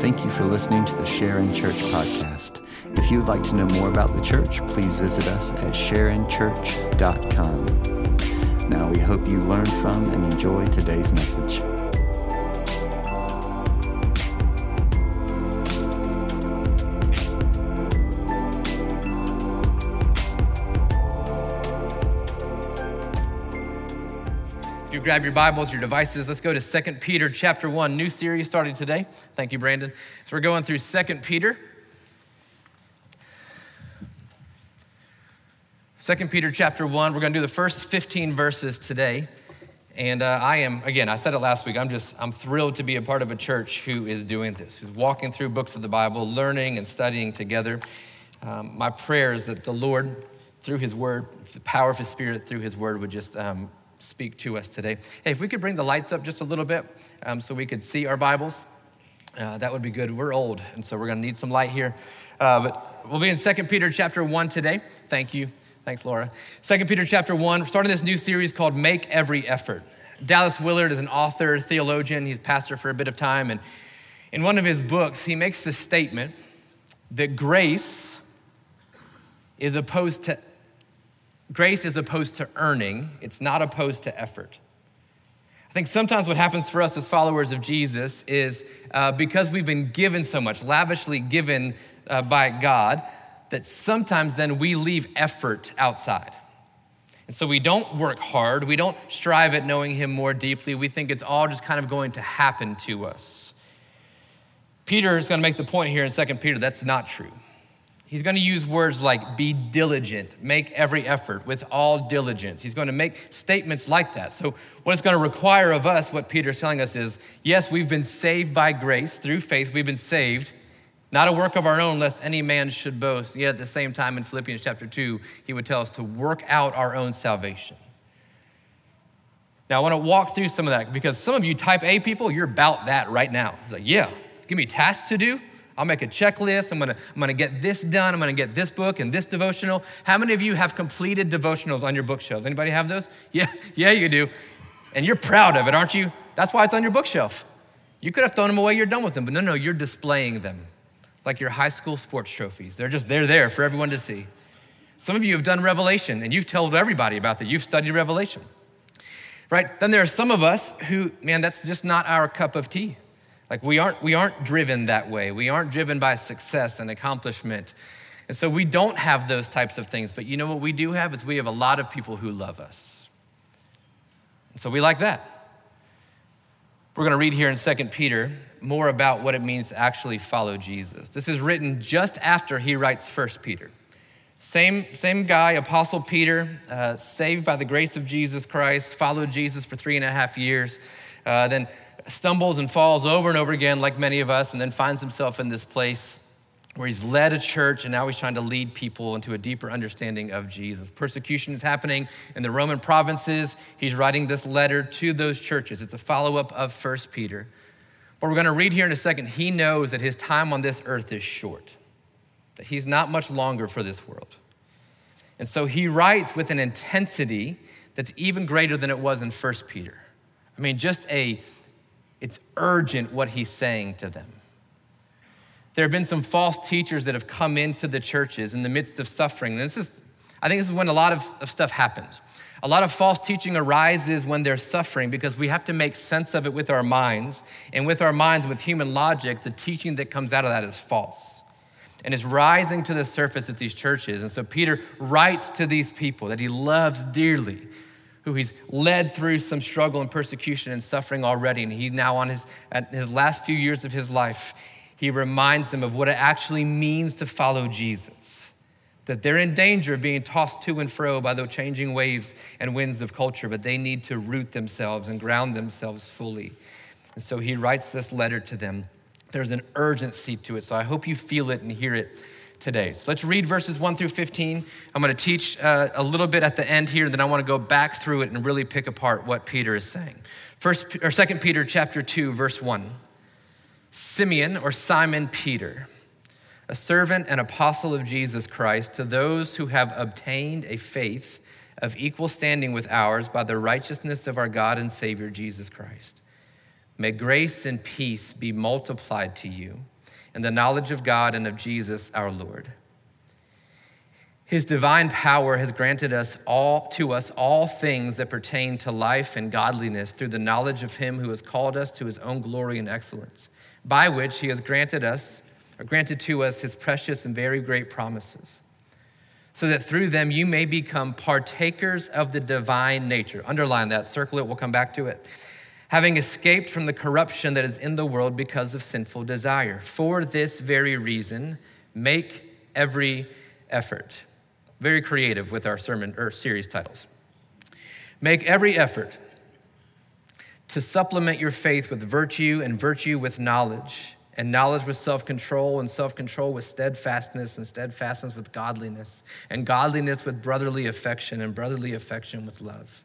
Thank you for listening to the Sharon Church podcast. If you would like to know more about the church, please visit us at sharonchurch.com. Now, we hope you learned from and enjoy today's message. You grab your Bibles, your devices, let's go to 2 Peter chapter 1, new series starting today. Thank you, Brandon. So we're going through 2 Peter. 2 Peter chapter 1, we're going to do the first 15 verses today. And uh, I am, again, I said it last week, I'm just, I'm thrilled to be a part of a church who is doing this, who's walking through books of the Bible, learning and studying together. Um, my prayer is that the Lord, through his word, the power of his spirit through his word, would just um, speak to us today. Hey, if we could bring the lights up just a little bit um, so we could see our Bibles, uh, that would be good. We're old, and so we're going to need some light here. Uh, but we'll be in 2 Peter chapter 1 today. Thank you. Thanks, Laura. 2 Peter chapter 1, we're starting this new series called Make Every Effort. Dallas Willard is an author, theologian, he's pastor for a bit of time, and in one of his books, he makes the statement that grace is opposed to grace is opposed to earning, it's not opposed to effort. I think sometimes what happens for us as followers of Jesus is uh, because we've been given so much, lavishly given uh, by God, that sometimes then we leave effort outside. And so we don't work hard, we don't strive at knowing Him more deeply. We think it's all just kind of going to happen to us. Peter is going to make the point here in 2 Peter that's not true. He's going to use words like be diligent, make every effort with all diligence. He's going to make statements like that. So, what it's going to require of us, what Peter's telling us is yes, we've been saved by grace through faith, we've been saved, not a work of our own, lest any man should boast. Yet at the same time, in Philippians chapter 2, he would tell us to work out our own salvation. Now, I want to walk through some of that because some of you type A people, you're about that right now. Like, yeah, give me tasks to do. I'll make a checklist. I'm gonna, I'm gonna get this done. I'm gonna get this book and this devotional. How many of you have completed devotionals on your bookshelf? Anybody have those? Yeah, yeah, you do. And you're proud of it, aren't you? That's why it's on your bookshelf. You could have thrown them away, you're done with them, but no, no, you're displaying them like your high school sports trophies. They're just, they're there for everyone to see. Some of you have done Revelation and you've told everybody about that. You've studied Revelation, right? Then there are some of us who, man, that's just not our cup of tea. Like we aren't, we aren't driven that way. We aren't driven by success and accomplishment. And so we don't have those types of things. But you know what we do have is we have a lot of people who love us. And so we like that. We're going to read here in 2 Peter more about what it means to actually follow Jesus. This is written just after he writes 1 Peter. Same, same guy, Apostle Peter, uh, saved by the grace of Jesus Christ, followed Jesus for three and a half years, uh, then stumbles and falls over and over again, like many of us, and then finds himself in this place where he's led a church and now he's trying to lead people into a deeper understanding of Jesus. Persecution is happening in the Roman provinces. He's writing this letter to those churches. It's a follow up of First Peter. But we're going to read here in a second. He knows that his time on this earth is short, that he's not much longer for this world. And so he writes with an intensity that's even greater than it was in First Peter. I mean, just a it's urgent what he's saying to them. There have been some false teachers that have come into the churches in the midst of suffering. This is, I think this is when a lot of, of stuff happens. A lot of false teaching arises when they're suffering because we have to make sense of it with our minds. And with our minds, with human logic, the teaching that comes out of that is false. And it's rising to the surface at these churches. And so Peter writes to these people that he loves dearly who he's led through some struggle and persecution and suffering already. And he now, on his, at his last few years of his life, he reminds them of what it actually means to follow Jesus. That they're in danger of being tossed to and fro by the changing waves and winds of culture, but they need to root themselves and ground themselves fully. And so he writes this letter to them. There's an urgency to it. So I hope you feel it and hear it today. So let's read verses 1 through 15. I'm going to teach uh, a little bit at the end here, then I want to go back through it and really pick apart what Peter is saying. First or Second Peter chapter 2 verse 1. Simeon or Simon Peter, a servant and apostle of Jesus Christ to those who have obtained a faith of equal standing with ours by the righteousness of our God and Savior Jesus Christ. May grace and peace be multiplied to you and the knowledge of God and of Jesus our Lord. His divine power has granted us all to us all things that pertain to life and godliness through the knowledge of him who has called us to his own glory and excellence, by which he has granted us or granted to us his precious and very great promises, so that through them you may become partakers of the divine nature. Underline that, circle it, we'll come back to it. Having escaped from the corruption that is in the world because of sinful desire. For this very reason, make every effort very creative with our sermon or series titles. Make every effort to supplement your faith with virtue, and virtue with knowledge, and knowledge with self control, and self control with steadfastness, and steadfastness with godliness, and godliness with brotherly affection, and brotherly affection with love.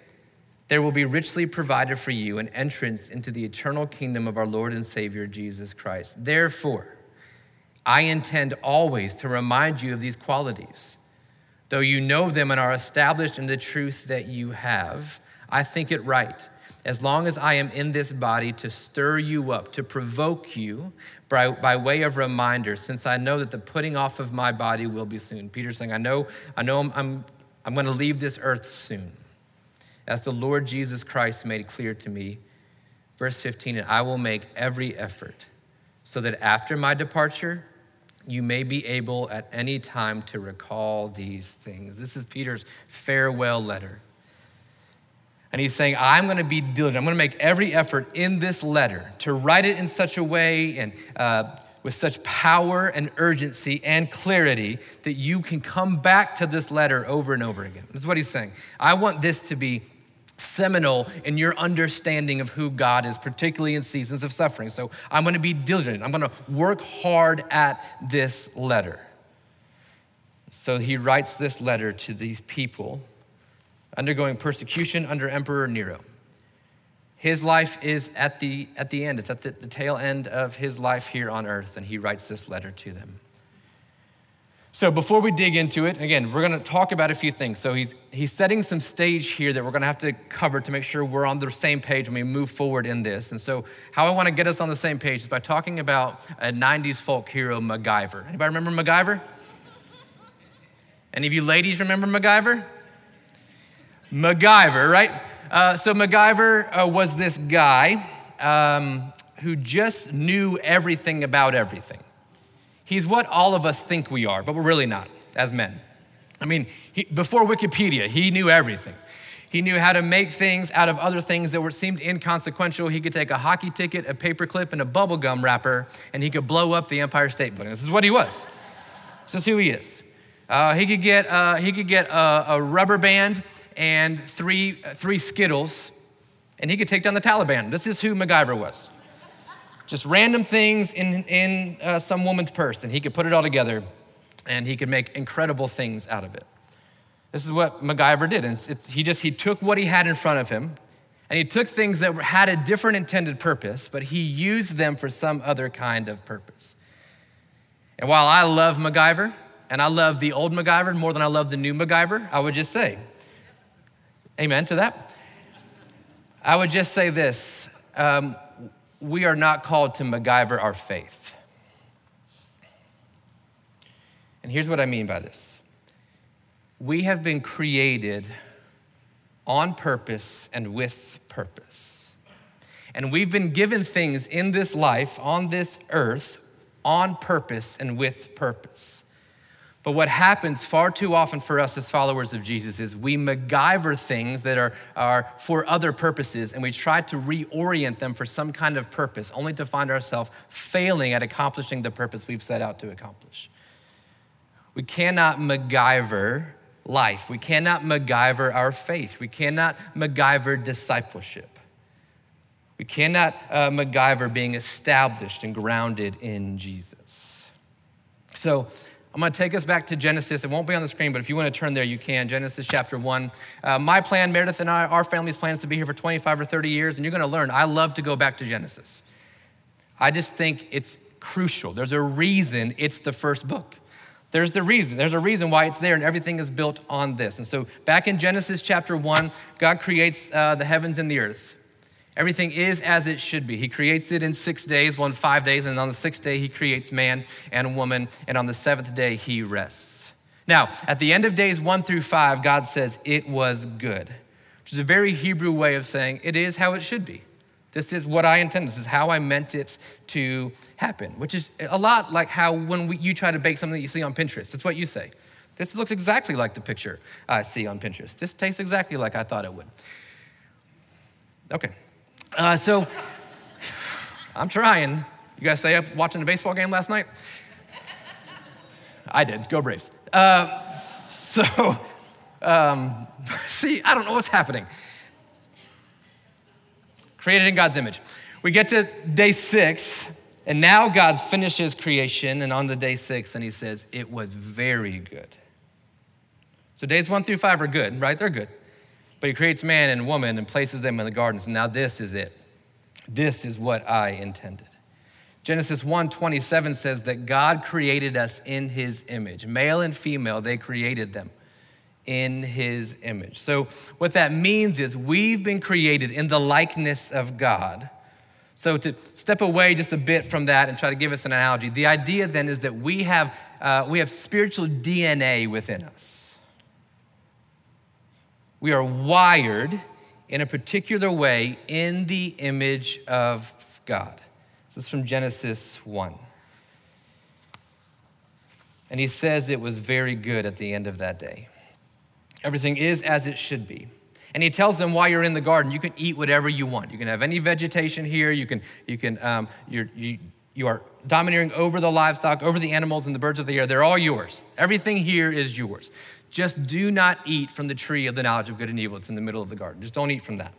there will be richly provided for you an entrance into the eternal kingdom of our Lord and Savior Jesus Christ. Therefore, I intend always to remind you of these qualities. Though you know them and are established in the truth that you have, I think it right, as long as I am in this body, to stir you up, to provoke you by, by way of reminder, since I know that the putting off of my body will be soon. Peter's saying, I know, I know I'm, I'm, I'm going to leave this earth soon, as the Lord Jesus Christ made clear to me. Verse 15, and I will make every effort so that after my departure, you may be able at any time to recall these things. This is Peter's farewell letter. And he's saying, I'm going to be diligent. I'm going to make every effort in this letter to write it in such a way and uh, with such power and urgency and clarity that you can come back to this letter over and over again. That's what he's saying. I want this to be seminal in your understanding of who God is, particularly in seasons of suffering. So I'm going to be diligent. I'm going to work hard at this letter. So he writes this letter to these people undergoing persecution under Emperor Nero. His life is at the, at the end, it's at the, the tail end of his life here on earth, and he writes this letter to them. So before we dig into it, again, we're going to talk about a few things. So he's he's setting some stage here that we're going to have to cover to make sure we're on the same page when we move forward in this. And so how I want to get us on the same page is by talking about a 90s folk hero MacGyver. Anybody remember MacGyver? Any of you ladies remember MacGyver? MacGyver, right? Uh, so MacGyver uh, was this guy um, who just knew everything about everything. He's what all of us think we are, but we're really not as men. I mean, he, before Wikipedia, he knew everything. He knew how to make things out of other things that were, seemed inconsequential. He could take a hockey ticket, a paperclip, and a bubblegum wrapper, and he could blow up the Empire State Building. This is what he was. This is who he is. Uh, he could get, uh, he could get a, a, rubber band and three, three Skittles, and he could take down the Taliban. This is who MacGyver was just random things in, in uh, some woman's purse, and he could put it all together and he could make incredible things out of it. This is what MacGyver did. It's, it's, he just he took what he had in front of him, and he took things that had a different intended purpose, but he used them for some other kind of purpose. And while I love MacGyver, and I love the old MacGyver more than I love the new MacGyver, I would just say, Amen to that. I would just say this. Um, we are not called to MacGyver our faith. And here's what I mean by this we have been created on purpose and with purpose. And we've been given things in this life, on this earth, on purpose and with purpose. But what happens far too often for us as followers of Jesus is we MacGyver things that are, are for other purposes and we try to reorient them for some kind of purpose, only to find ourselves failing at accomplishing the purpose we've set out to accomplish. We cannot MacGyver life. We cannot MacGyver our faith. We cannot MacGyver discipleship. We cannot uh, MacGyver being established and grounded in Jesus. So I'm going to take us back to Genesis. It won't be on the screen, but if you want to turn there, you can. Genesis chapter 1. Uh, my plan, Meredith and I, our family's plan is to be here for 25 or 30 years, and you're going to learn. I love to go back to Genesis. I just think it's crucial. There's a reason it's the first book. There's the reason. There's a reason why it's there, and everything is built on this. And so, back in Genesis chapter 1, God creates uh, the heavens and the earth. Everything is as it should be. He creates it in six days, one five days, and on the sixth day, he creates man and woman, and on the seventh day, he rests. Now, at the end of days one through five, God says, It was good, which is a very Hebrew way of saying it is how it should be. This is what I intended. This is how I meant it to happen, which is a lot like how when we, you try to bake something that you see on Pinterest, it's what you say. This looks exactly like the picture I see on Pinterest. This tastes exactly like I thought it would. Okay, uh, so I'm trying. You guys stay up watching the baseball game last night? I did. Go Braves. Uh, so, um, see, I don't know what's happening. Created in God's image. We get to day six, and now God finishes creation, and on the day six, and he says, It was very good. So days one through five are good, right? They're good. But he creates man and woman and places them in the gardens. And now this is it. This is what I intended. Genesis 1:27 says that God created us in his image. Male and female, they created them in his image. So what that means is we've been created in the likeness of God. So to step away just a bit from that and try to give us an analogy, the idea then is that we have, uh, we have spiritual DNA within us. We are wired in a particular way in the image of God. This is from Genesis 1. And he says it was very good at the end of that day. Everything is as it should be. And he tells them while you're in the garden, you can eat whatever you want. You can have any vegetation here. You can, you can, um, you're, you, you are domineering over the livestock, over the animals and the birds of the air. They're all yours. Everything here is yours. Just do not eat from the tree of the knowledge of good and evil. It's in the middle of the garden. Just don't eat from that.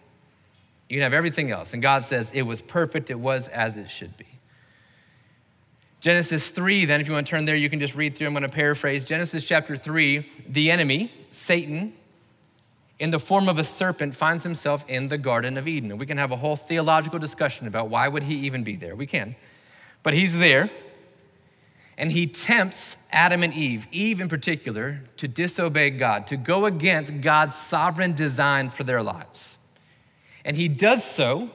You can have everything else. And God says it was perfect, it was as it should be. Genesis 3, then, if you want to turn there, you can just read through. I'm going to paraphrase. Genesis chapter 3, the enemy, Satan, in the form of a serpent, finds himself in the Garden of Eden. And we can have a whole theological discussion about why would he even be there. We can. But he's there and he tempts Adam and Eve, Eve in particular, to disobey God, to go against God's sovereign design for their lives. And he does so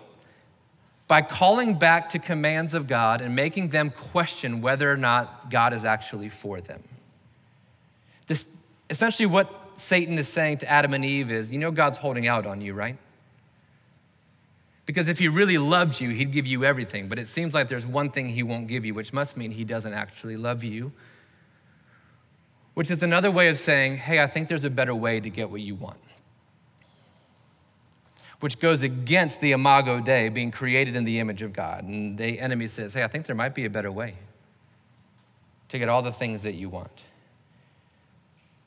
by calling back to commands of God and making them question whether or not God is actually for them. This essentially what Satan is saying to Adam and Eve is, you know God's holding out on you, right? Because if he really loved you, he'd give you everything. But it seems like there's one thing he won't give you, which must mean he doesn't actually love you. Which is another way of saying, hey, I think there's a better way to get what you want. Which goes against the imago Dei, being created in the image of God. And the enemy says, hey, I think there might be a better way to get all the things that you want.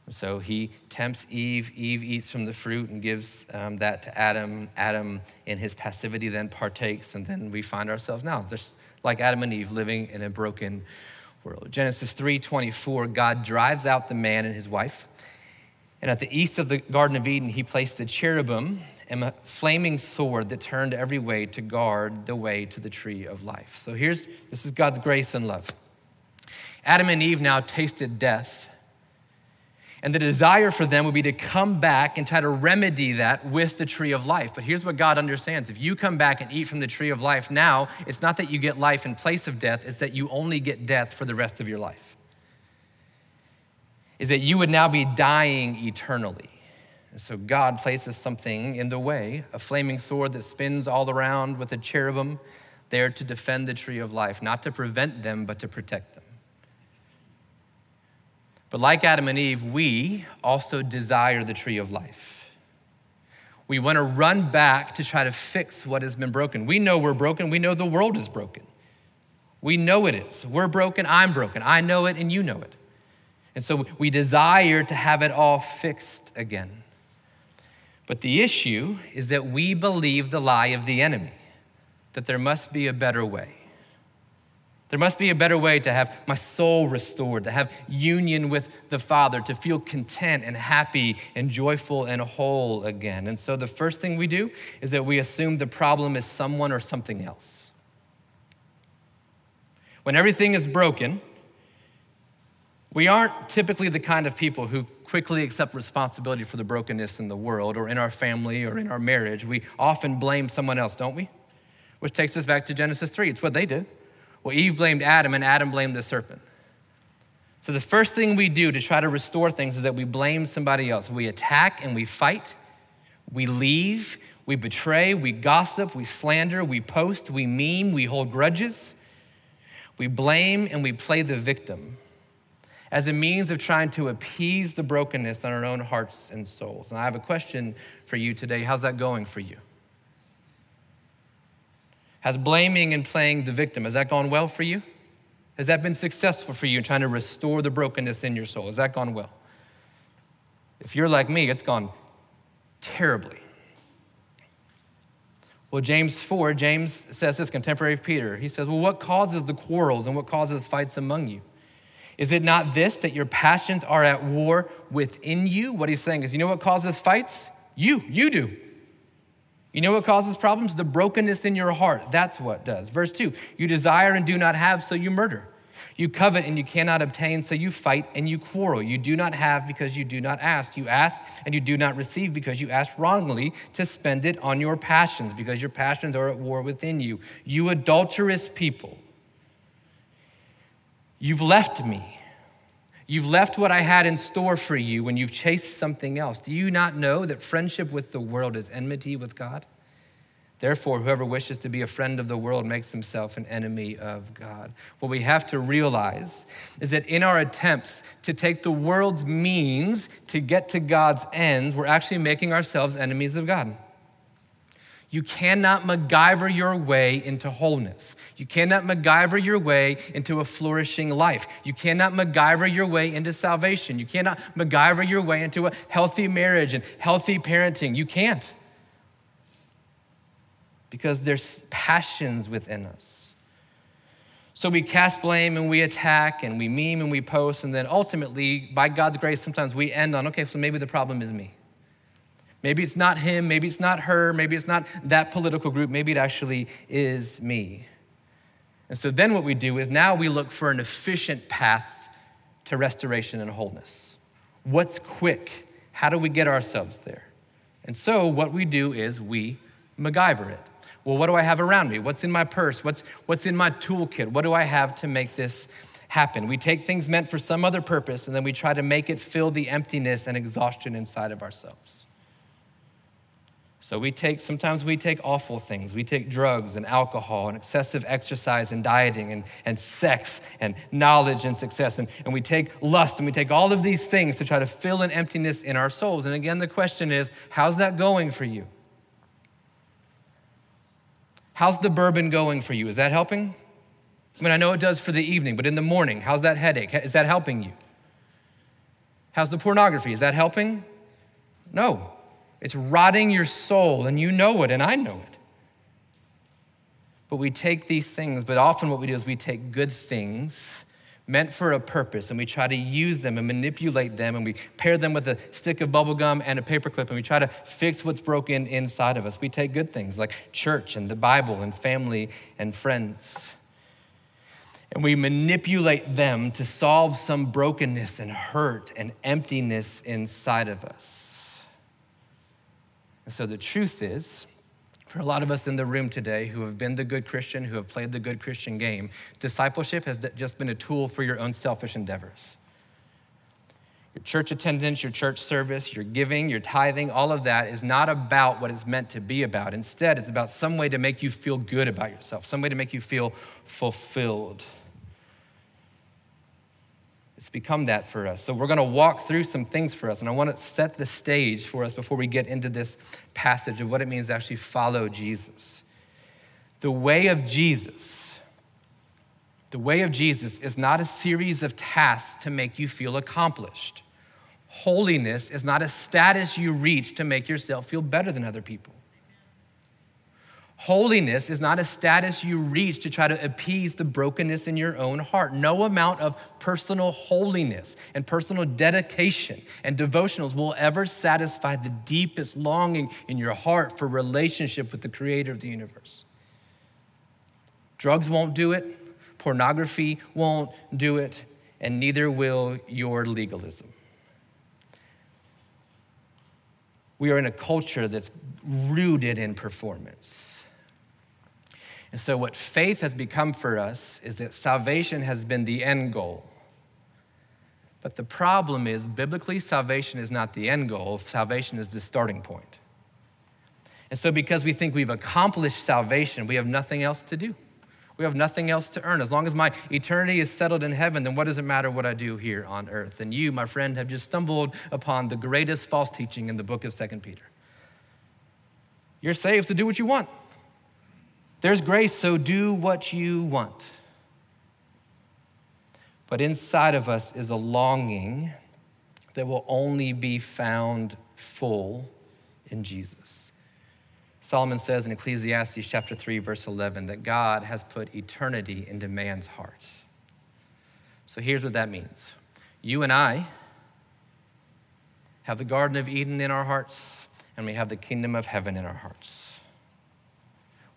So he tempts Eve. Eve eats from the fruit and gives um, that to Adam. Adam, in his passivity, then partakes, and then we find ourselves now just like Adam and Eve living in a broken world. Genesis 3:24, God drives out the man and his wife. And at the east of the Garden of Eden, he placed the cherubim and a flaming sword that turned every way to guard the way to the tree of life. So here's this is God's grace and love. Adam and Eve now tasted death and the desire for them would be to come back and try to remedy that with the tree of life. But here's what God understands if you come back and eat from the tree of life now, it's not that you get life in place of death, it's that you only get death for the rest of your life. Is that you would now be dying eternally. And so God places something in the way, a flaming sword that spins all around with a cherubim there to defend the tree of life, not to prevent them, but to protect them. But like Adam and Eve, we also desire the tree of life. We want to run back to try to fix what has been broken. We know we're broken. We know the world is broken. We know it is. We're broken. I'm broken. I know it, and you know it. And so we desire to have it all fixed again. But the issue is that we believe the lie of the enemy that there must be a better way. There must be a better way to have my soul restored, to have union with the Father, to feel content and happy and joyful and whole again. And so the first thing we do is that we assume the problem is someone or something else. When everything is broken, we aren't typically the kind of people who quickly accept responsibility for the brokenness in the world or in our family or in our marriage. We often blame someone else, don't we? Which takes us back to Genesis 3. It's what they did. Well, Eve blamed Adam, and Adam blamed the serpent. So, the first thing we do to try to restore things is that we blame somebody else. We attack and we fight, we leave, we betray, we gossip, we slander, we post, we meme, we hold grudges, we blame, and we play the victim as a means of trying to appease the brokenness in our own hearts and souls. And I have a question for you today. How's that going for you? Has blaming and playing the victim, has that gone well for you? Has that been successful for you in trying to restore the brokenness in your soul? Has that gone well? If you're like me, it's gone terribly. Well, James 4, James says this, contemporary of Peter. He says, Well, what causes the quarrels and what causes fights among you? Is it not this, that your passions are at war within you? What he's saying is, you know what causes fights? You, you do. You know what causes problems? The brokenness in your heart. That's what does. Verse 2 You desire and do not have, so you murder. You covet and you cannot obtain, so you fight and you quarrel. You do not have because you do not ask. You ask and you do not receive because you ask wrongly to spend it on your passions, because your passions are at war within you. You adulterous people. You've left me. You've left what I had in store for you when you've chased something else. Do you not know that friendship with the world is enmity with God? Therefore, whoever wishes to be a friend of the world makes himself an enemy of God. What we have to realize is that in our attempts to take the world's means to get to God's ends, we're actually making ourselves enemies of God. You cannot MacGyver your way into wholeness. You cannot MacGyver your way into a flourishing life. You cannot MacGyver your way into salvation. You cannot MacGyver your way into a healthy marriage and healthy parenting. You can't. Because there's passions within us. So we cast blame and we attack and we meme and we post, and then ultimately, by God's grace, sometimes we end on okay, so maybe the problem is me. Maybe it's not him, maybe it's not her, maybe it's not that political group, maybe it actually is me. And so then what we do is now we look for an efficient path to restoration and wholeness. What's quick? How do we get ourselves there? And so what we do is we MacGyver it. Well, what do I have around me? What's in my purse? What's, what's in my toolkit? What do I have to make this happen? We take things meant for some other purpose and then we try to make it fill the emptiness and exhaustion inside of ourselves. So we take, sometimes we take awful things. We take drugs and alcohol and excessive exercise and dieting and, and sex and knowledge and success. And, and we take lust and we take all of these things to try to fill an emptiness in our souls. And again, the question is how's that going for you? How's the bourbon going for you? Is that helping? I mean, I know it does for the evening, but in the morning, how's that headache? Is that helping you? How's the pornography? Is that helping? No. It's rotting your soul, and you know it, and I know it. But we take these things, but often what we do is we take good things meant for a purpose and we try to use them and manipulate them and we pair them with a stick of bubble gum and a paperclip and we try to fix what's broken inside of us. We take good things like church and the Bible and family and friends and we manipulate them to solve some brokenness and hurt and emptiness inside of us. And so the truth is, for a lot of us in the room today who have been the good Christian, who have played the good Christian game, discipleship has just been a tool for your own selfish endeavors. Your church attendance, your church service, your giving, your tithing, all of that is not about what it's meant to be about. Instead, it's about some way to make you feel good about yourself, some way to make you feel fulfilled. It's become that for us. So we're going to walk through some things for us. And I want to set the stage for us before we get into this passage of what it means to actually follow Jesus. The way of Jesus, the way of Jesus is not a series of tasks to make you feel accomplished. Holiness is not a status you reach to make yourself feel better than other people. Holiness is not a status you reach to try to appease the brokenness in your own heart. No amount of personal holiness and personal dedication and devotionals will ever satisfy the deepest longing in your heart for relationship with the creator of the universe. Drugs won't do it, pornography won't do it, and neither will your legalism. We are in a culture that's rooted in performance. And so, what faith has become for us is that salvation has been the end goal. But the problem is, biblically, salvation is not the end goal, salvation is the starting point. And so, because we think we've accomplished salvation, we have nothing else to do. We have nothing else to earn. As long as my eternity is settled in heaven, then what does it matter what I do here on earth? And you, my friend, have just stumbled upon the greatest false teaching in the book of Second Peter. You're saved, so do what you want. There's grace, so do what you want. But inside of us is a longing that will only be found full in Jesus. Solomon says in Ecclesiastes chapter 3 verse 11 that God has put eternity into man's heart. So here's what that means. You and I have the garden of Eden in our hearts and we have the kingdom of heaven in our hearts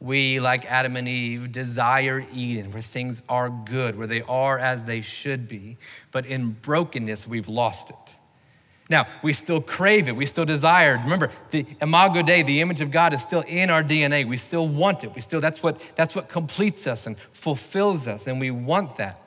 we, like Adam and Eve, desire Eden, where things are good, where they are as they should be. But in brokenness, we've lost it. Now, we still crave it. We still desire it. Remember, the imago Dei, the image of God, is still in our DNA. We still want it. We still, that's what, that's what completes us and fulfills us, and we want that.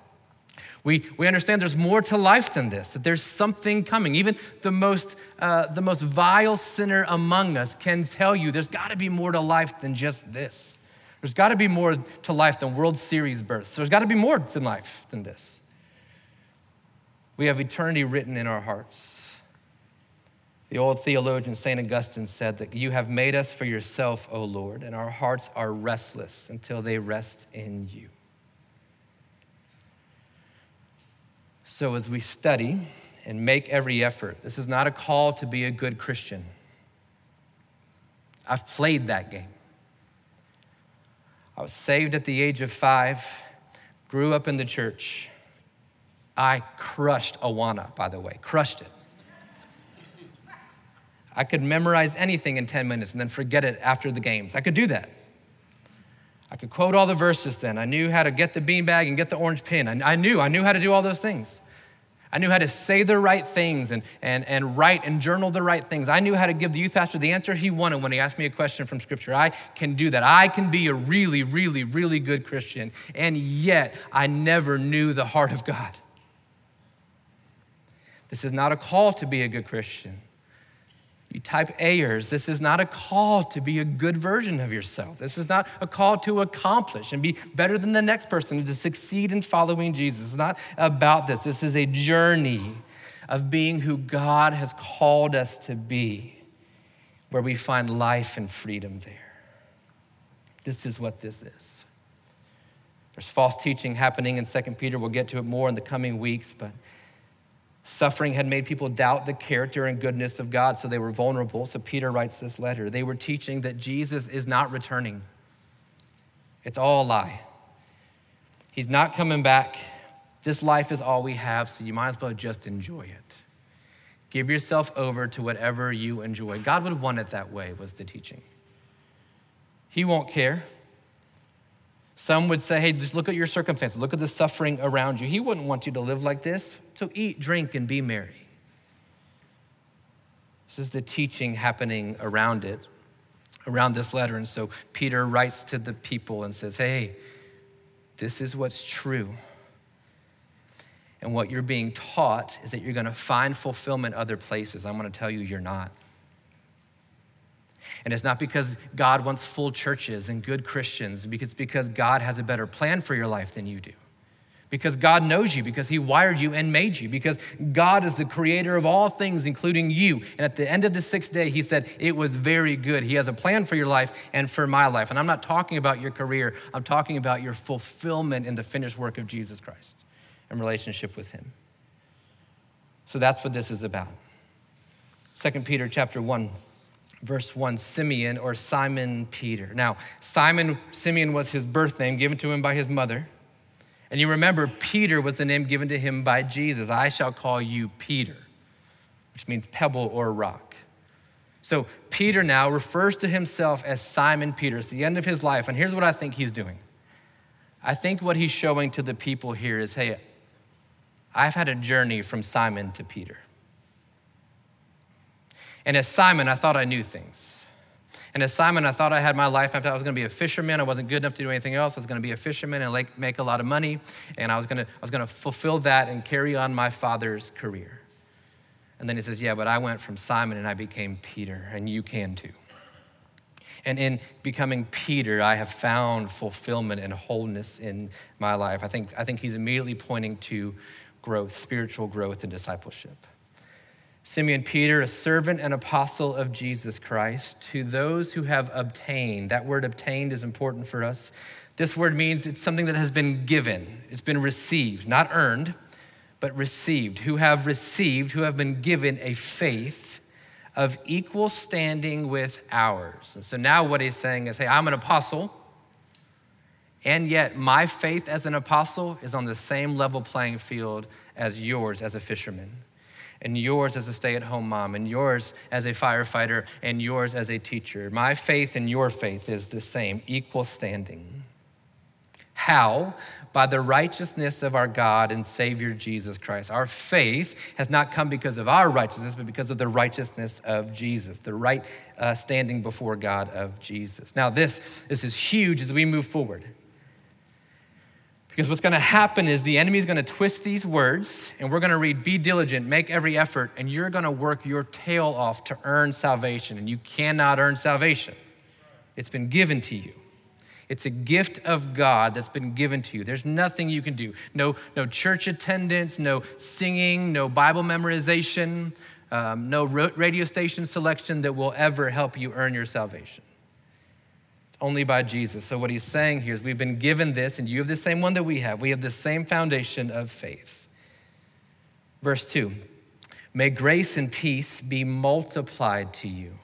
We, we understand there's more to life than this, that there's something coming. Even the most, uh, the most vile sinner among us can tell you there's got to be more to life than just this. There's got to be more to life than World Series berths. There's got to be more to life than this. We have eternity written in our hearts. The old theologian St. Augustine said that you have made us for yourself, O Lord, and our hearts are restless until they rest in you. So, as we study and make every effort, this is not a call to be a good Christian. I've played that game. I was saved at the age of five, grew up in the church. I crushed Awana, by the way, crushed it. I could memorize anything in 10 minutes and then forget it after the games. I could do that. I could quote all the verses then. I knew how to get the beanbag and get the orange pin. I, knew, I knew how to do all those things. I knew how to say the right things and, and, and write and journal the right things. I knew how to give the youth pastor the answer he wanted when he asked me a question from Scripture. I can do that. I can be a really, really, really good Christian. And yet, I never knew the heart of God. This is not a call to be a good Christian. You type Ayers. This is not a call to be a good version of yourself. This is not a call to accomplish and be better than the next person and to succeed in following Jesus. It's not about this. This is a journey of being who God has called us to be, where we find life and freedom there. This is what this is. There's false teaching happening in 2 Peter. We'll get to it more in the coming weeks, but Suffering had made people doubt the character and goodness of God, so they were vulnerable. So Peter writes this letter. They were teaching that Jesus is not returning, it's all a lie. He's not coming back. This life is all we have, so you might as well just enjoy it. Give yourself over to whatever you enjoy. God would want it that way, was the teaching. He won't care. Some would say, hey, just look at your circumstances, look at the suffering around you. He wouldn't want you to live like this. So eat, drink, and be merry. This is the teaching happening around it, around this letter. And so Peter writes to the people and says, hey, this is what's true. And what you're being taught is that you're going to find fulfillment other places. I'm going to tell you, you're not. And it's not because God wants full churches and good Christians, it's because God has a better plan for your life than you do. Because God knows you, because He wired you and made you, because God is the creator of all things, including you. And at the end of the sixth day, He said, It was very good. He has a plan for your life and for my life. And I'm not talking about your career, I'm talking about your fulfillment in the finished work of Jesus Christ and relationship with Him. So that's what this is about. 2 Peter chapter 1 verse 1 Simeon or Simon Peter. Now, Simon, Simeon was his birth name given to him by his mother. And you remember, Peter was the name given to him by Jesus. I shall call you Peter, which means pebble or rock. So, Peter now refers to himself as Simon Peter. It's the end of his life. And here's what I think he's doing I think what he's showing to the people here is hey, I've had a journey from Simon to Peter. And as Simon, I thought I knew things. And as Simon, I thought I had my life mapped out. I was going to be a fisherman. I wasn't good enough to do anything else. I was going to be a fisherman and make a lot of money. And I was going to, I was going to fulfill that and carry on my father's career. And then he says, Yeah, but I went from Simon and I became Peter, and you can too. And in becoming Peter, I have found fulfillment and wholeness in my life. I think, I think he's immediately pointing to growth, spiritual growth, and discipleship. Simeon Peter, a servant and apostle of Jesus Christ, to those who have obtained. That word obtained is important for us. This word means it's something that has been given, it's been received, not earned, but received. Who have received, who have been given a faith of equal standing with ours. And so now what he's saying is hey, I'm an apostle, and yet my faith as an apostle is on the same level playing field as yours as a fisherman and yours as a stay at home mom, and yours as a firefighter, and yours as a teacher. My faith and your faith is the same, equal standing. How? By the righteousness of our God and Savior Jesus Christ. Our faith has not come because of our righteousness, but because of the righteousness of Jesus, the right uh, standing before God of Jesus. Now, this, this is huge as we move forward. Because what's going to happen is the enemy is going to twist these words, and we're going to read, be diligent, make every effort, and you're going to work your tail off to earn salvation. And you cannot earn salvation, it's been given to you. It's a gift of God that's been given to you. There's nothing you can do. No, no church attendance, no singing, no Bible memorization, um, no radio station selection that will ever help you earn your salvation only by Jesus. So, what he's saying here is we've been given this, and you have the same one that we have. We have the same foundation of faith. Verse 2 May grace and peace be multiplied to you,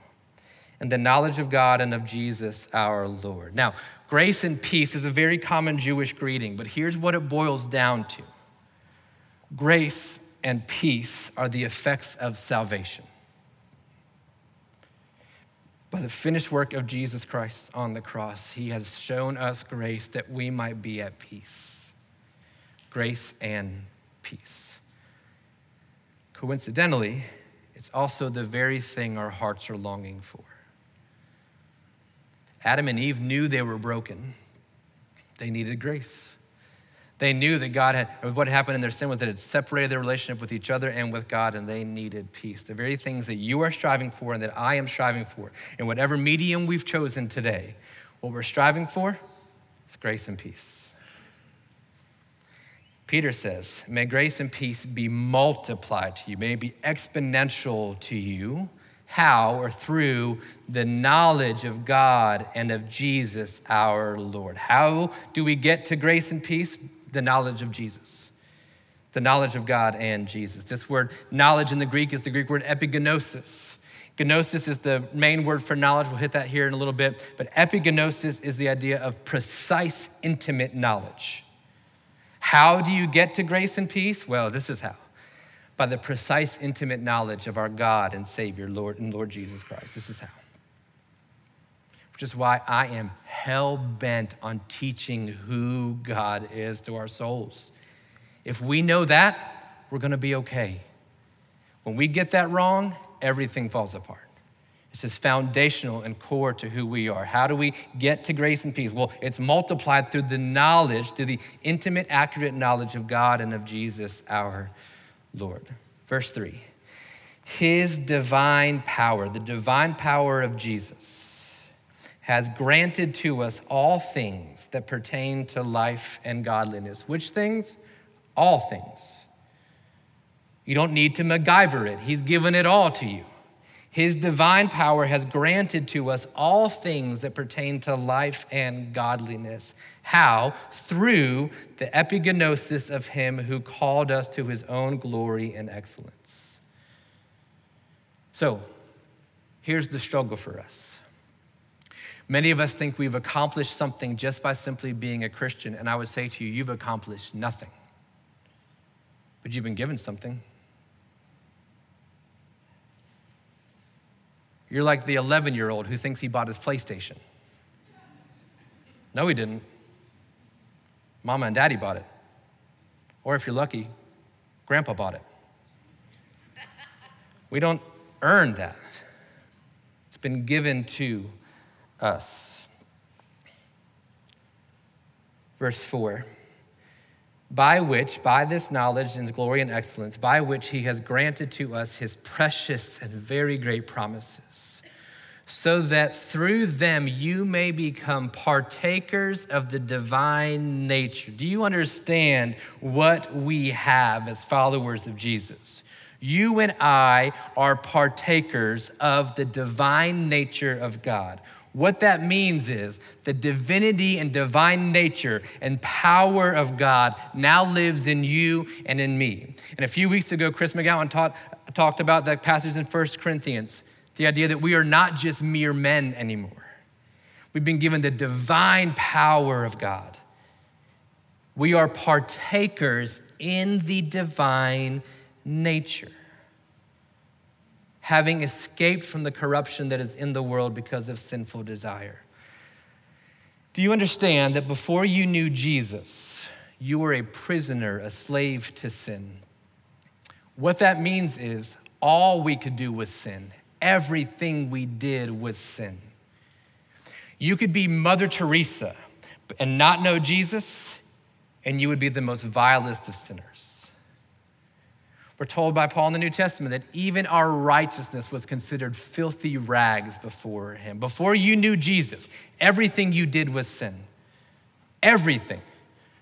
and the knowledge of God and of Jesus our Lord. Now, grace and peace is a very common Jewish greeting, but here's what it boils down to grace and peace are the effects of salvation by the finished work of Jesus Christ on the cross, he has shown us grace that we might be at peace. Grace and peace. Coincidentally, it's also the very thing our hearts are longing for. Adam and Eve knew they were broken, they needed grace. They knew that God had, what happened in their sin was that it separated their relationship with each other and with God, and they needed peace. The very things that you are striving for and that I am striving for, in whatever medium we've chosen today, what we're striving for is grace and peace. Peter says, May grace and peace be multiplied to you, may it be exponential to you. How? Or through the knowledge of God and of Jesus our Lord. How do we get to grace and peace? The knowledge of Jesus, the knowledge of God and Jesus. This word knowledge in the Greek is the Greek word epignosis. Gnosis is the main word for knowledge. We'll hit that here in a little bit. But epignosis is the idea of precise, intimate knowledge. How do you get to grace and peace? Well, this is how by the precise, intimate knowledge of our God and Savior, Lord and Lord Jesus Christ. This is how which is why I am hell bent on teaching who God is to our souls. If we know that, we're gonna be okay. When we get that wrong, everything falls apart. This is foundational and core to who we are. How do we get to grace and peace? Well, it's multiplied through the knowledge, through the intimate, accurate knowledge of God and of Jesus our Lord. Verse 3 His divine power, the divine power of Jesus has granted to us all things that pertain to life and godliness. Which things? All things. You don't need to MacGyver it, He's given it all to you. His divine power has granted to us all things that pertain to life and godliness. How? Through the epignosis of Him who called us to His own glory and excellence. So, Here's the struggle for us. Many of us think we've accomplished something just by simply being a Christian, and I would say to you, you've accomplished nothing. But you've been given something. You're like the 11 year old who thinks he bought his PlayStation. No, he didn't. Mama and daddy bought it. Or if you're lucky, grandpa bought it. We don't earn that, it's been given to us. Verse 4 by which, by this knowledge and glory and excellence, by which he has granted to us his precious and very great promises, so that through them you may become partakers of the divine nature. Do you understand what we have as followers of Jesus? You and I are partakers of the divine nature of God. What that means is the divinity and divine nature and power of God now lives in you and in me. And a few weeks ago, Chris McGowan taught, talked about that passage in 1 Corinthians the idea that we are not just mere men anymore. We've been given the divine power of God. We are partakers in the divine nature having escaped from the corruption that is in the world because of sinful desire. Do you understand that before you knew Jesus, you were a prisoner, a slave to sin? What that means is all we could do was sin. Everything we did was sin. You could be Mother Teresa and not know Jesus, and you would be the most vilest of sinners. We're told by Paul in the New Testament that even our righteousness was considered filthy rags before him. Before you knew Jesus, everything you did was sin. Everything.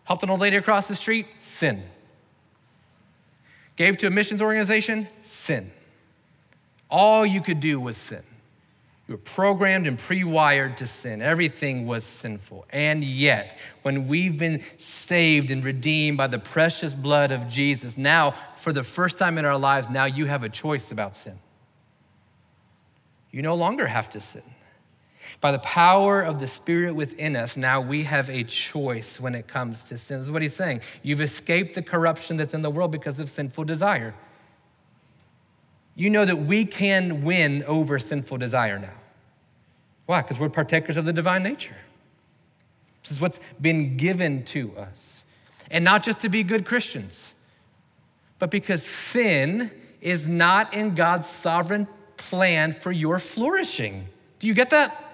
Helped an old lady across the street? Sin. Gave to a missions organization? Sin. All you could do was sin. You were programmed and pre wired to sin. Everything was sinful. And yet, when we've been saved and redeemed by the precious blood of Jesus, now, for the first time in our lives, now you have a choice about sin. You no longer have to sin. By the power of the Spirit within us, now we have a choice when it comes to sin. This is what he's saying. You've escaped the corruption that's in the world because of sinful desire. You know that we can win over sinful desire now. Why? Because we're partakers of the divine nature. This is what's been given to us. And not just to be good Christians, but because sin is not in God's sovereign plan for your flourishing. Do you get that?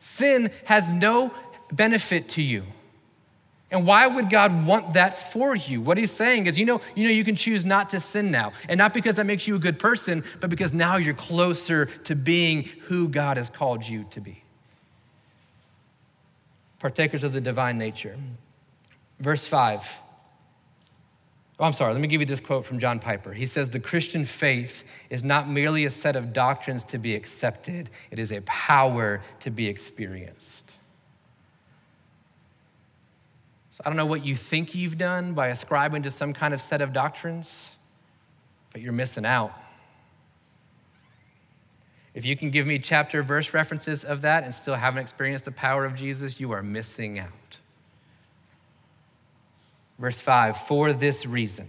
Sin has no benefit to you. And why would God want that for you? What he's saying is, you know, you know, you can choose not to sin now. And not because that makes you a good person, but because now you're closer to being who God has called you to be. Partakers of the divine nature. Verse 5. Oh, I'm sorry, let me give you this quote from John Piper. He says, The Christian faith is not merely a set of doctrines to be accepted, it is a power to be experienced. So I don't know what you think you've done by ascribing to some kind of set of doctrines, but you're missing out. If you can give me chapter verse references of that and still haven't experienced the power of Jesus, you are missing out. Verse 5 For this reason,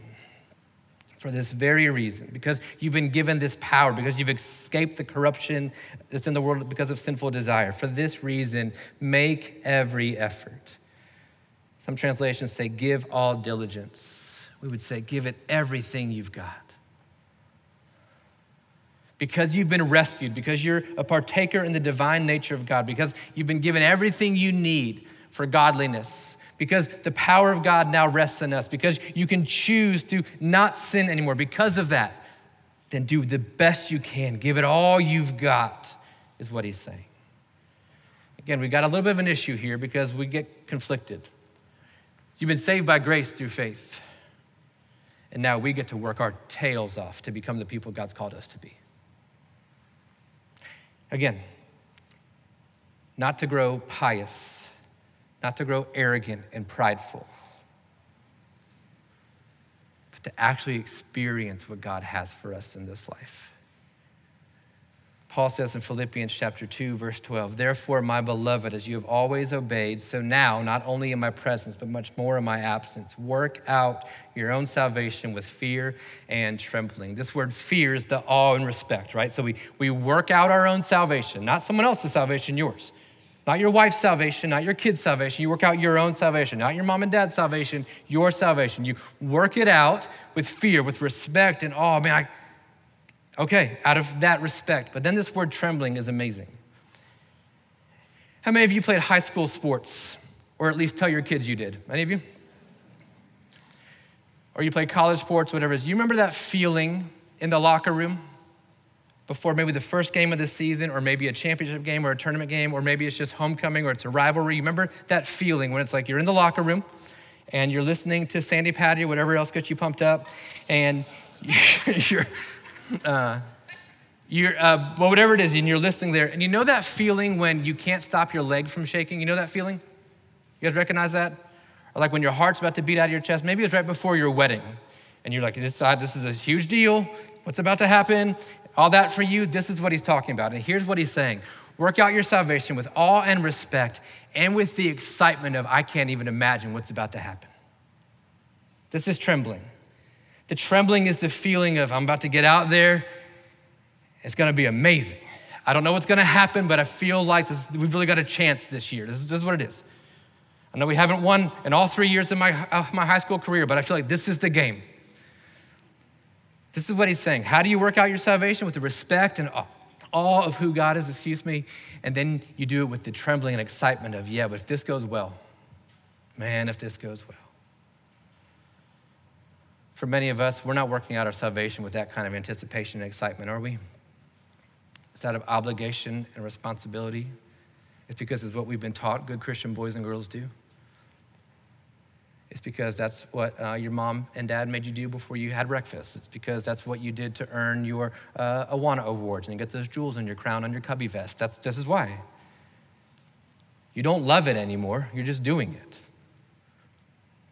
for this very reason, because you've been given this power, because you've escaped the corruption that's in the world because of sinful desire, for this reason, make every effort some translations say, give all diligence. We would say, give it everything you've got. Because you've been rescued, because you're a partaker in the divine nature of God, because you've been given everything you need for godliness, because the power of God now rests in us, because you can choose to not sin anymore. Because of that, then do the best you can. Give it all you've got, is what he's saying. Again, we've got a little bit of an issue here because we get conflicted. You've been saved by grace through faith. And now we get to work our tails off to become the people God's called us to be. Again, not to grow pious, not to grow arrogant and prideful, but to actually experience what God has for us in this life. Paul says in Philippians chapter 2, verse 12, Therefore, my beloved, as you have always obeyed, so now, not only in my presence, but much more in my absence, work out your own salvation with fear and trembling. This word fear is the awe and respect, right? So we, we work out our own salvation, not someone else's salvation, yours. Not your wife's salvation, not your kid's salvation. You work out your own salvation, not your mom and dad's salvation, your salvation. You work it out with fear, with respect, and oh man, I, Okay, out of that respect. But then this word trembling is amazing. How many of you played high school sports? Or at least tell your kids you did? Any of you? Or you played college sports, whatever it is. You remember that feeling in the locker room before maybe the first game of the season, or maybe a championship game or a tournament game, or maybe it's just homecoming or it's a rivalry? You remember that feeling when it's like you're in the locker room and you're listening to Sandi Patty whatever else gets you pumped up, and you're uh, you're, uh, well, whatever it is, and you're listening there, and you know that feeling when you can't stop your leg from shaking? You know that feeling? You guys recognize that? Or like when your heart's about to beat out of your chest? Maybe it's right before your wedding, and you're like, this, uh, this is a huge deal. What's about to happen? All that for you, this is what he's talking about. And here's what he's saying Work out your salvation with awe and respect, and with the excitement of, I can't even imagine what's about to happen. This is trembling. The trembling is the feeling of, I'm about to get out there. It's going to be amazing. I don't know what's going to happen, but I feel like this, we've really got a chance this year. This, this, is what it is. I know we haven't won in all three years of my, of my high school career, but I feel like this is the game. This is what he's saying. How do you work out your salvation? With the respect and awe of who God is, excuse me, and then you do it with the trembling and excitement of, yeah, but if this goes well, man, if this goes well for many of us, we're not working out our salvation with that kind of anticipation and excitement, are we? It's out of obligation and responsibility. It's because it's what we've been taught good Christian boys and girls do. It's because that's what uh, your mom and dad made you do before you had breakfast. It's because that's what you did to earn your uh, Awana awards and get those jewels on your crown on your cubby vest. That's, this is why. You don't love it anymore, you're just doing it.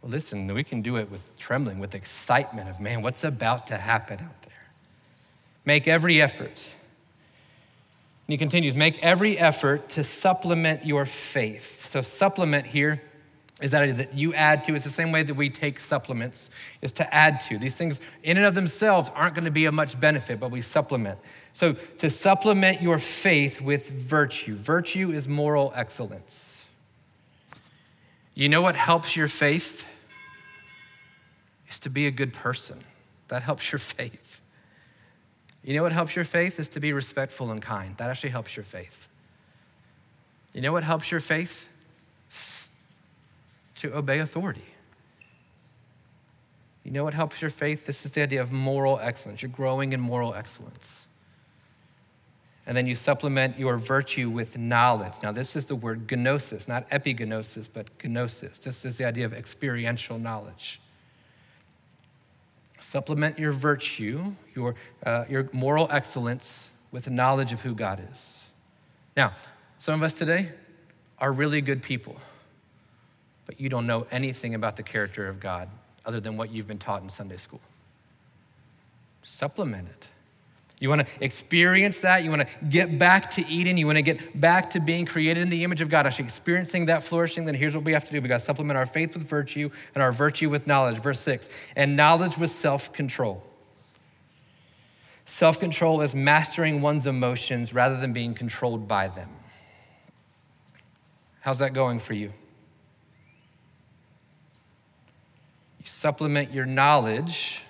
Listen, we can do it with trembling, with excitement of, man, what's about to happen out there? Make every effort. And he continues, make every effort to supplement your faith. So, supplement here is that that you add to. It's the same way that we take supplements, is to add to. These things, in and of themselves, aren't going to be of much benefit, but we supplement. So, to supplement your faith with virtue. Virtue is moral excellence. You know what helps your faith? Is to be a good person. That helps your faith. You know what helps your faith? Is to be respectful and kind. That actually helps your faith. You know what helps your faith? To obey authority. You know what helps your faith? This is the idea of moral excellence. You're growing in moral excellence. And then you supplement your virtue with knowledge. Now, this is the word gnosis, not epignosis, but gnosis. This is the idea of experiential knowledge. Supplement your virtue, your, uh, your moral excellence with knowledge of who God is. Now, some of us today are really good people, but you don't know anything about the character of God other than what you've been taught in Sunday school. Supplement it. You want to experience that. You want to get back to Eden. You want to get back to being created in the image of God, actually experiencing that flourishing. Then here's what we have to do we got to supplement our faith with virtue and our virtue with knowledge. Verse six, and knowledge with self control. Self control is mastering one's emotions rather than being controlled by them. How's that going for you? You supplement your knowledge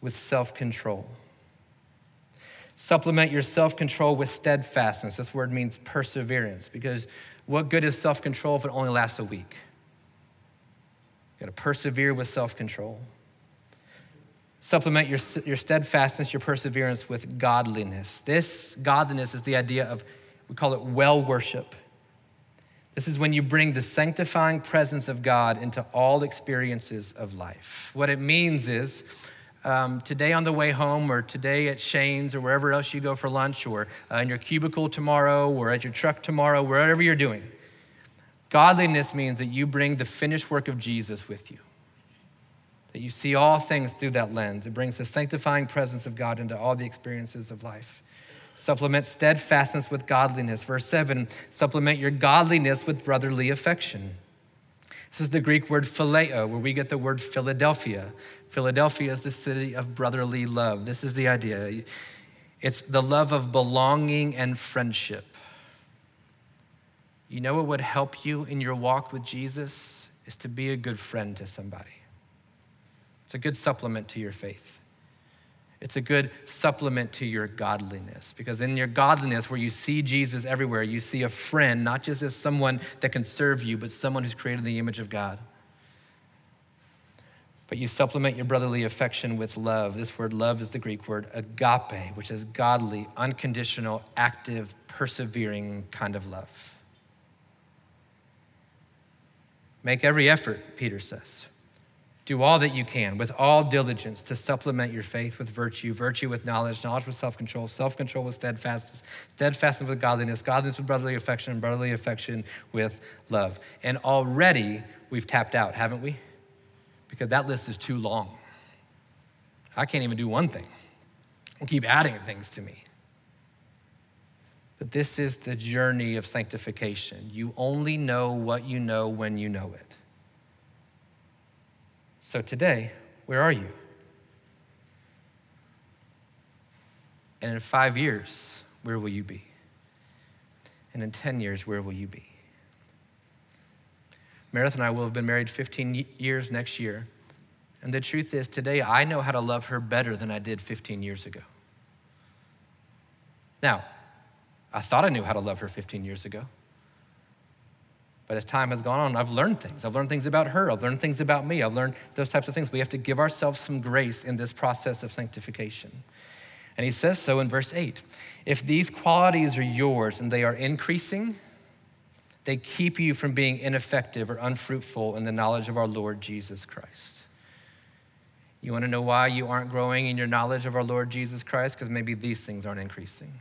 with self control. Supplement your self control with steadfastness. This word means perseverance because what good is self control if it only lasts a week? You gotta persevere with self control. Supplement your, your steadfastness, your perseverance with godliness. This godliness is the idea of, we call it well worship. This is when you bring the sanctifying presence of God into all experiences of life. What it means is, um, today on the way home, or today at Shane's, or wherever else you go for lunch, or uh, in your cubicle tomorrow, or at your truck tomorrow, wherever you're doing. Godliness means that you bring the finished work of Jesus with you, that you see all things through that lens. It brings the sanctifying presence of God into all the experiences of life. Supplement steadfastness with godliness. Verse 7 supplement your godliness with brotherly affection. This is the Greek word phileo, where we get the word Philadelphia. Philadelphia is the city of brotherly love. This is the idea it's the love of belonging and friendship. You know what would help you in your walk with Jesus? Is to be a good friend to somebody. It's a good supplement to your faith. It's a good supplement to your godliness because in your godliness, where you see Jesus everywhere, you see a friend, not just as someone that can serve you, but someone who's created in the image of God. But you supplement your brotherly affection with love. This word love is the Greek word agape, which is godly, unconditional, active, persevering kind of love. Make every effort, Peter says. Do all that you can with all diligence to supplement your faith with virtue, virtue with knowledge, knowledge with self control, self control with steadfastness, steadfastness with godliness, godliness with brotherly affection, brotherly affection with love. And already we've tapped out, haven't we? Because that list is too long. I can't even do one thing. We'll keep adding things to me. But this is the journey of sanctification. You only know what you know when you know it. So today, where are you? And in five years, where will you be? And in 10 years, where will you be? Meredith and I will have been married 15 years next year. And the truth is, today I know how to love her better than I did 15 years ago. Now, I thought I knew how to love her 15 years ago. But as time has gone on, I've learned things. I've learned things about her. I've learned things about me. I've learned those types of things. We have to give ourselves some grace in this process of sanctification. And he says so in verse 8 If these qualities are yours and they are increasing, they keep you from being ineffective or unfruitful in the knowledge of our Lord Jesus Christ. You want to know why you aren't growing in your knowledge of our Lord Jesus Christ? Because maybe these things aren't increasing.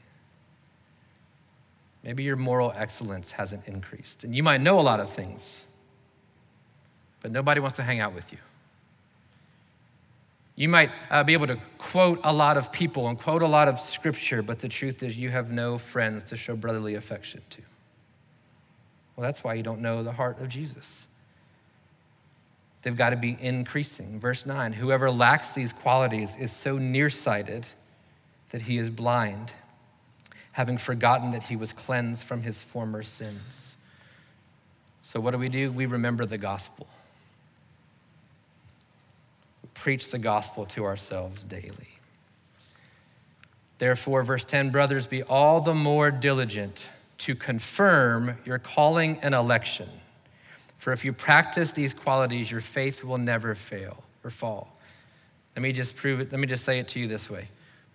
Maybe your moral excellence hasn't increased. And you might know a lot of things, but nobody wants to hang out with you. You might uh, be able to quote a lot of people and quote a lot of scripture, but the truth is you have no friends to show brotherly affection to. Well, that's why you don't know the heart of Jesus. They've got to be increasing. Verse 9 Whoever lacks these qualities is so nearsighted that he is blind having forgotten that he was cleansed from his former sins. So, what do we do? We remember the gospel. We preach the gospel to ourselves daily. Therefore, verse 10 brothers, be all the more diligent to confirm your calling and election. For if you practice these qualities, your faith will never fail or fall. Let me just prove it, let me just say it to you this way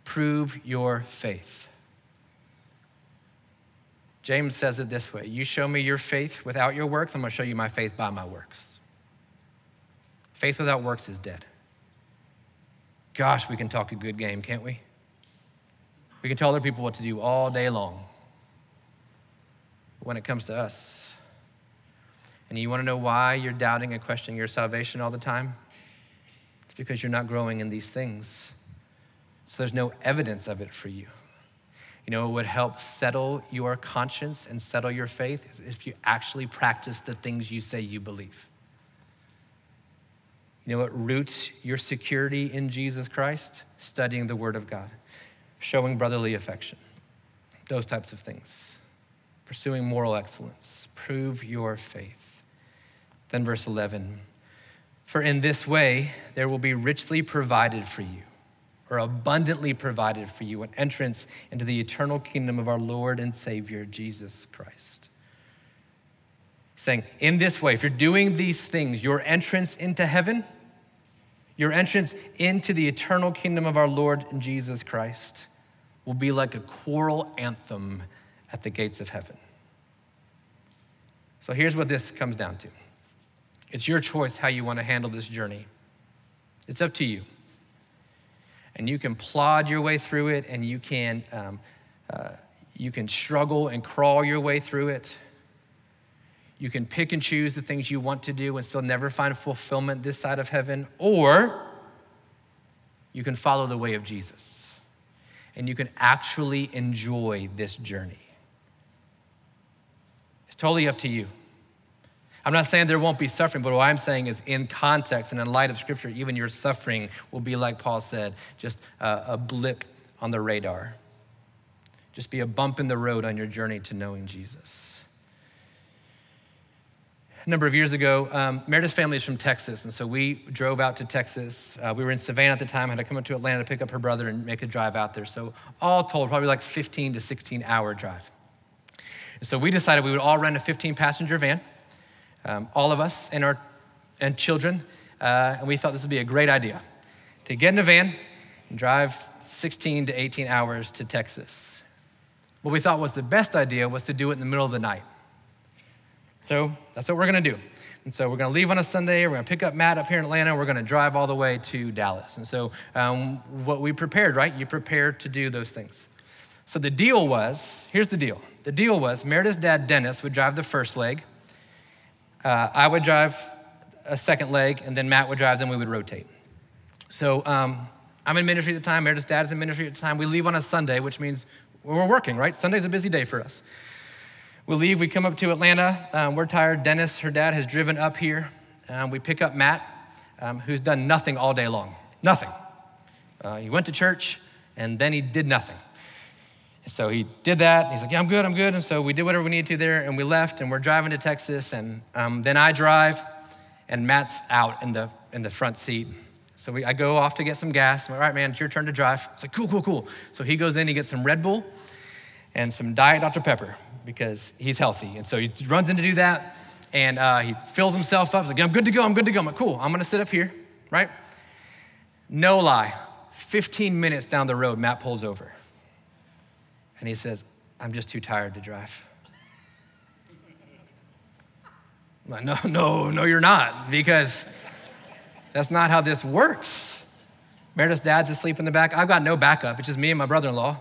prove your faith. James says it this way You show me your faith without your works, I'm going to show you my faith by my works. Faith without works is dead. Gosh, we can talk a good game, can't we? We can tell other people what to do all day long. When it comes to us, and you want to know why you're doubting and questioning your salvation all the time? It's because you're not growing in these things. So there's no evidence of it for you. You know, it would help settle your conscience and settle your faith if you actually practice the things you say you believe. You know what roots your security in Jesus Christ? Studying the Word of God, showing brotherly affection, those types of things, pursuing moral excellence. Prove your faith. Then, verse 11 For in this way there will be richly provided for you or abundantly provided for you an entrance into the eternal kingdom of our Lord and Savior, Jesus Christ. Saying, in this way, if you're doing these things, your entrance into heaven, your entrance into the eternal kingdom of our Lord and Jesus Christ will be like a choral anthem at the gates of heaven. So here's what this comes down to it's your choice how you want to handle this journey, it's up to you and you can plod your way through it and you can, um, uh, you can struggle and crawl your way through it. You can pick and choose the things you want to do and still never find fulfillment this side of heaven, or you can follow the way of Jesus. and you can actually enjoy this journey. Totally up to you. I'm not saying there won't be suffering, but what I'm saying is, in context and in light of Scripture, even your suffering will be, like Paul said, just a, a blip on the radar. Just be a bump in the road on your journey to knowing Jesus. A number of years ago, um, Meredith's family is from Texas, and so we drove out to Texas. Uh, we were in Savannah at the time, had to come up to Atlanta to pick up her brother and make a drive out there. So, all told, probably like 15 to 16 hour drive. And so, we decided we would all rent a 15 passenger van um, all of us and our and children, uh, and we thought this would be a great idea to get in a van and drive 16 to 18 hours to Texas. What we thought was the best idea was to do it in the middle of the night. So that's what we're gonna do. And so we're gonna leave on a Sunday, we're gonna pick up Matt up here in Atlanta, we're gonna drive all the way to Dallas. And so um, what we prepared, right? You prepared to do those things. So the deal was here's the deal the deal was Meredith's dad, Dennis, would drive the first leg. Uh, I would drive a second leg, and then Matt would drive, then we would rotate. So um, I'm in ministry at the time, Meredith's dad is in ministry at the time. We leave on a Sunday, which means we're working, right? Sunday's a busy day for us. We leave, we come up to Atlanta. Um, we're tired. Dennis, her dad, has driven up here. Um, we pick up Matt, um, who's done nothing all day long. Nothing. Uh, he went to church, and then he did nothing. So he did that. He's like, Yeah, I'm good, I'm good. And so we did whatever we needed to there, and we left, and we're driving to Texas. And um, then I drive, and Matt's out in the, in the front seat. So we, I go off to get some gas. I'm like, All right, man, it's your turn to drive. It's like, Cool, cool, cool. So he goes in, he gets some Red Bull and some Diet Dr. Pepper because he's healthy. And so he runs in to do that, and uh, he fills himself up. He's like, I'm good to go, I'm good to go. I'm like, Cool, I'm gonna sit up here, right? No lie. 15 minutes down the road, Matt pulls over. And he says, I'm just too tired to drive. I'm like, no, no, no, you're not, because that's not how this works. Meredith's dad's asleep in the back. I've got no backup. It's just me and my brother in law.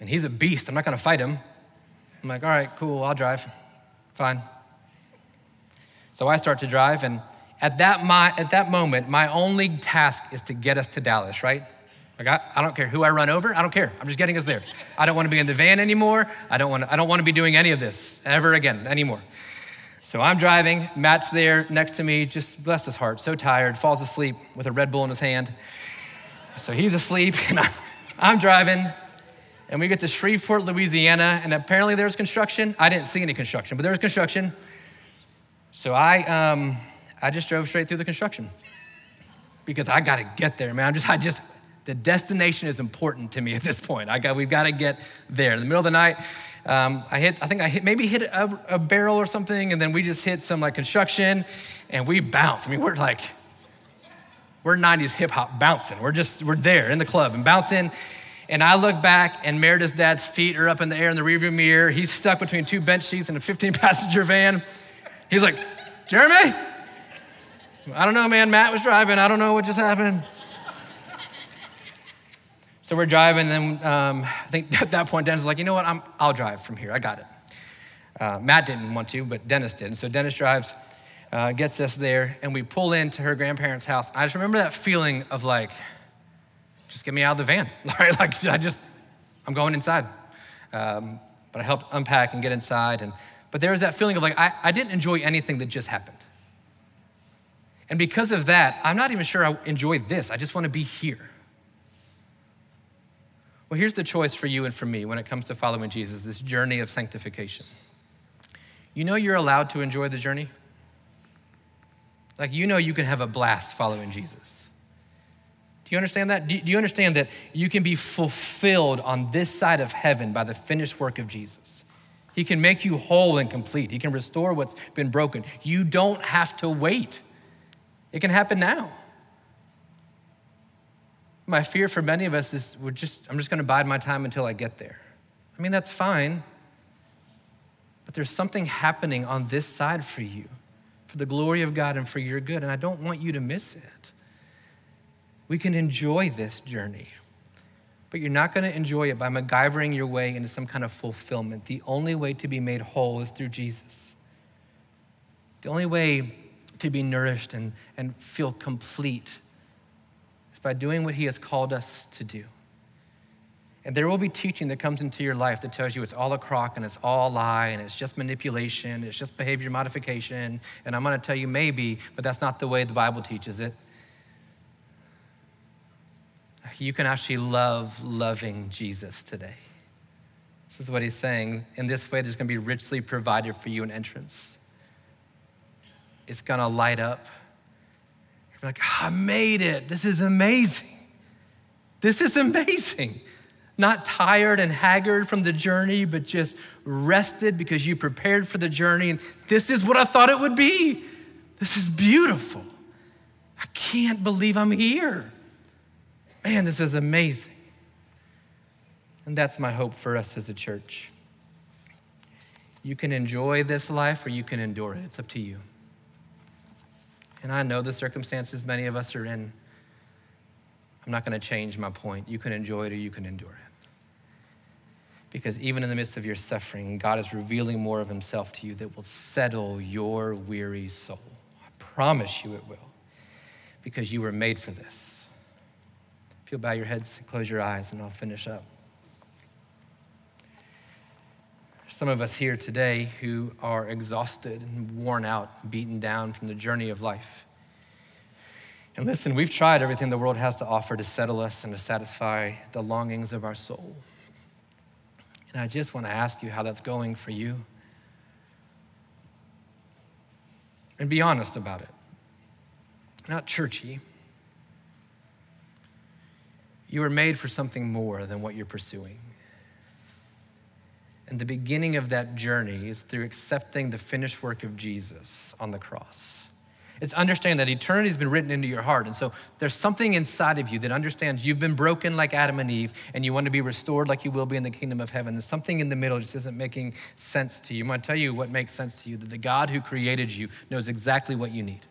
And he's a beast. I'm not going to fight him. I'm like, all right, cool, I'll drive. Fine. So I start to drive, and at that, my, at that moment, my only task is to get us to Dallas, right? Like I, I don't care who I run over. I don't care. I'm just getting us there. I don't want to be in the van anymore. I don't want to, I don't want to be doing any of this ever again anymore. So I'm driving. Matt's there next to me, just bless his heart, so tired, falls asleep with a Red Bull in his hand. So he's asleep, and I'm, I'm driving. And we get to Shreveport, Louisiana, and apparently there's construction. I didn't see any construction, but there was construction. So I, um, I just drove straight through the construction because I got to get there, man. I'm just, I just, the destination is important to me at this point. I got, we've got to get there. In the middle of the night, um, I hit, I think I hit, maybe hit a, a, barrel or something, and then we just hit some like construction, and we bounce. I mean, we're like, we're 90s hip hop bouncing. We're just, we're there in the club and bouncing. And I look back, and Meredith's dad's feet are up in the air in the rearview mirror. He's stuck between two bench seats in a 15 passenger van. He's like, Jeremy? I don't know, man. Matt was driving. I don't know what just happened. So we're driving, and um, I think at that point, Dennis was like, you know what, I'm, I'll drive from here. I got it. Uh, Matt didn't want to, but Dennis did. And so Dennis drives, uh, gets us there, and we pull into her grandparents' house. I just remember that feeling of like, just get me out of the van. Right? Like, I just, I'm going inside. Um, but I helped unpack and get inside. And, but there was that feeling of like, I, I didn't enjoy anything that just happened. And because of that, I'm not even sure I enjoyed this. I just want to be here. Well, here's the choice for you and for me when it comes to following Jesus, this journey of sanctification. You know you're allowed to enjoy the journey? Like, you know you can have a blast following Jesus. Do you understand that? Do you understand that you can be fulfilled on this side of heaven by the finished work of Jesus? He can make you whole and complete. He can restore what's been broken. You don't have to wait, it can happen now. My fear for many of us is we're just, I'm just going to bide my time until I get there. I mean, that's fine. But there's something happening on this side for you, for the glory of God and for your good, and I don't want you to miss it. We can enjoy this journey, but you're not going to enjoy it by MacGyvering your way into some kind of fulfillment. The only way to be made whole is through Jesus. The only way to be nourished and, and feel complete by doing what He has called us to do. And there will be teaching that comes into your life that tells you it's all a crock and it's all a lie and it's just manipulation, it's just behavior modification. And I'm going to tell you maybe, but that's not the way the Bible teaches it. You can actually love loving Jesus today. This is what he's saying. In this way, there's going to be richly provided for you an entrance. It's going to light up. You're like, I made it. This is amazing. This is amazing not tired and haggard from the journey, but just rested because you prepared for the journey. And this is what I thought it would be. This is beautiful. I can't believe I'm here. Man, this is amazing. And that's my hope for us as a church. You can enjoy this life or you can endure it. It's up to you. And I know the circumstances many of us are in. I'm not going to change my point. You can enjoy it or you can endure it. Because even in the midst of your suffering, God is revealing more of Himself to you that will settle your weary soul. I promise you it will, because you were made for this. If you'll bow your heads and close your eyes, and I'll finish up. Some of us here today who are exhausted and worn out, beaten down from the journey of life. And listen, we've tried everything the world has to offer to settle us and to satisfy the longings of our soul. And I just want to ask you how that's going for you. And be honest about it. Not churchy. You were made for something more than what you're pursuing. And the beginning of that journey is through accepting the finished work of Jesus on the cross. It's understanding that eternity has been written into your heart. And so there's something inside of you that understands you've been broken like Adam and Eve, and you want to be restored like you will be in the kingdom of heaven. And something in the middle just isn't making sense to you. I'm going to tell you what makes sense to you that the God who created you knows exactly what you need.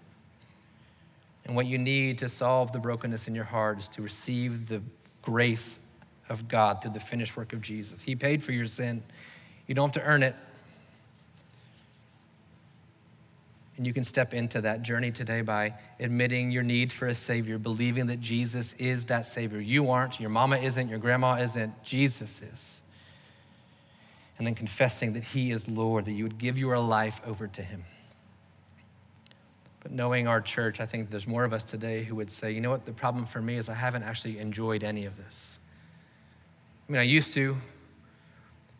And what you need to solve the brokenness in your heart is to receive the grace of God through the finished work of Jesus. He paid for your sin, you don't have to earn it. And you can step into that journey today by admitting your need for a Savior, believing that Jesus is that Savior. You aren't, your mama isn't, your grandma isn't, Jesus is. And then confessing that He is Lord, that you would give your life over to Him. But knowing our church, I think there's more of us today who would say, you know what, the problem for me is I haven't actually enjoyed any of this. I mean, I used to,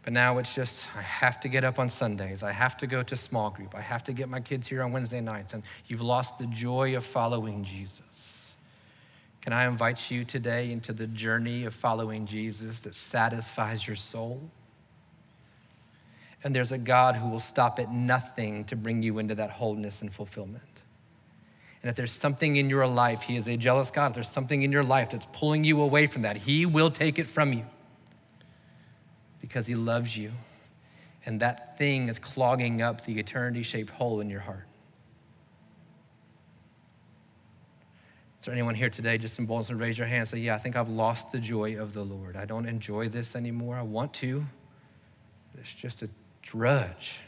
but now it's just, I have to get up on Sundays. I have to go to small group. I have to get my kids here on Wednesday nights. And you've lost the joy of following Jesus. Can I invite you today into the journey of following Jesus that satisfies your soul? And there's a God who will stop at nothing to bring you into that wholeness and fulfillment. And if there's something in your life, He is a jealous God. If there's something in your life that's pulling you away from that, He will take it from you because He loves you. And that thing is clogging up the eternity shaped hole in your heart. Is there anyone here today just in boldness and raise your hand and say, Yeah, I think I've lost the joy of the Lord. I don't enjoy this anymore. I want to, it's just a drudge.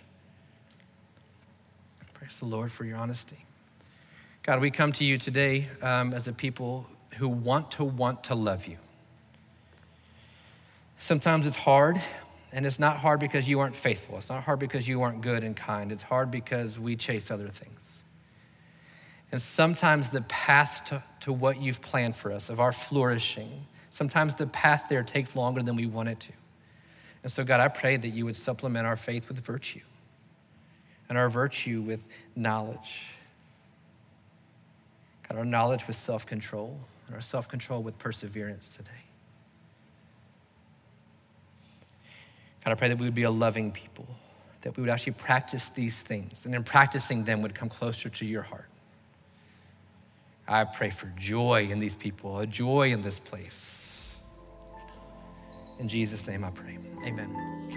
Praise the Lord for your honesty. God, we come to you today um, as a people who want to want to love you. Sometimes it's hard, and it's not hard because you aren't faithful. It's not hard because you aren't good and kind. It's hard because we chase other things. And sometimes the path to, to what you've planned for us, of our flourishing, sometimes the path there takes longer than we want it to. And so, God, I pray that you would supplement our faith with virtue and our virtue with knowledge. God, our knowledge with self control and our self control with perseverance today. God, I pray that we would be a loving people, that we would actually practice these things, and in practicing them would come closer to your heart. I pray for joy in these people, a joy in this place. In Jesus' name I pray. Amen.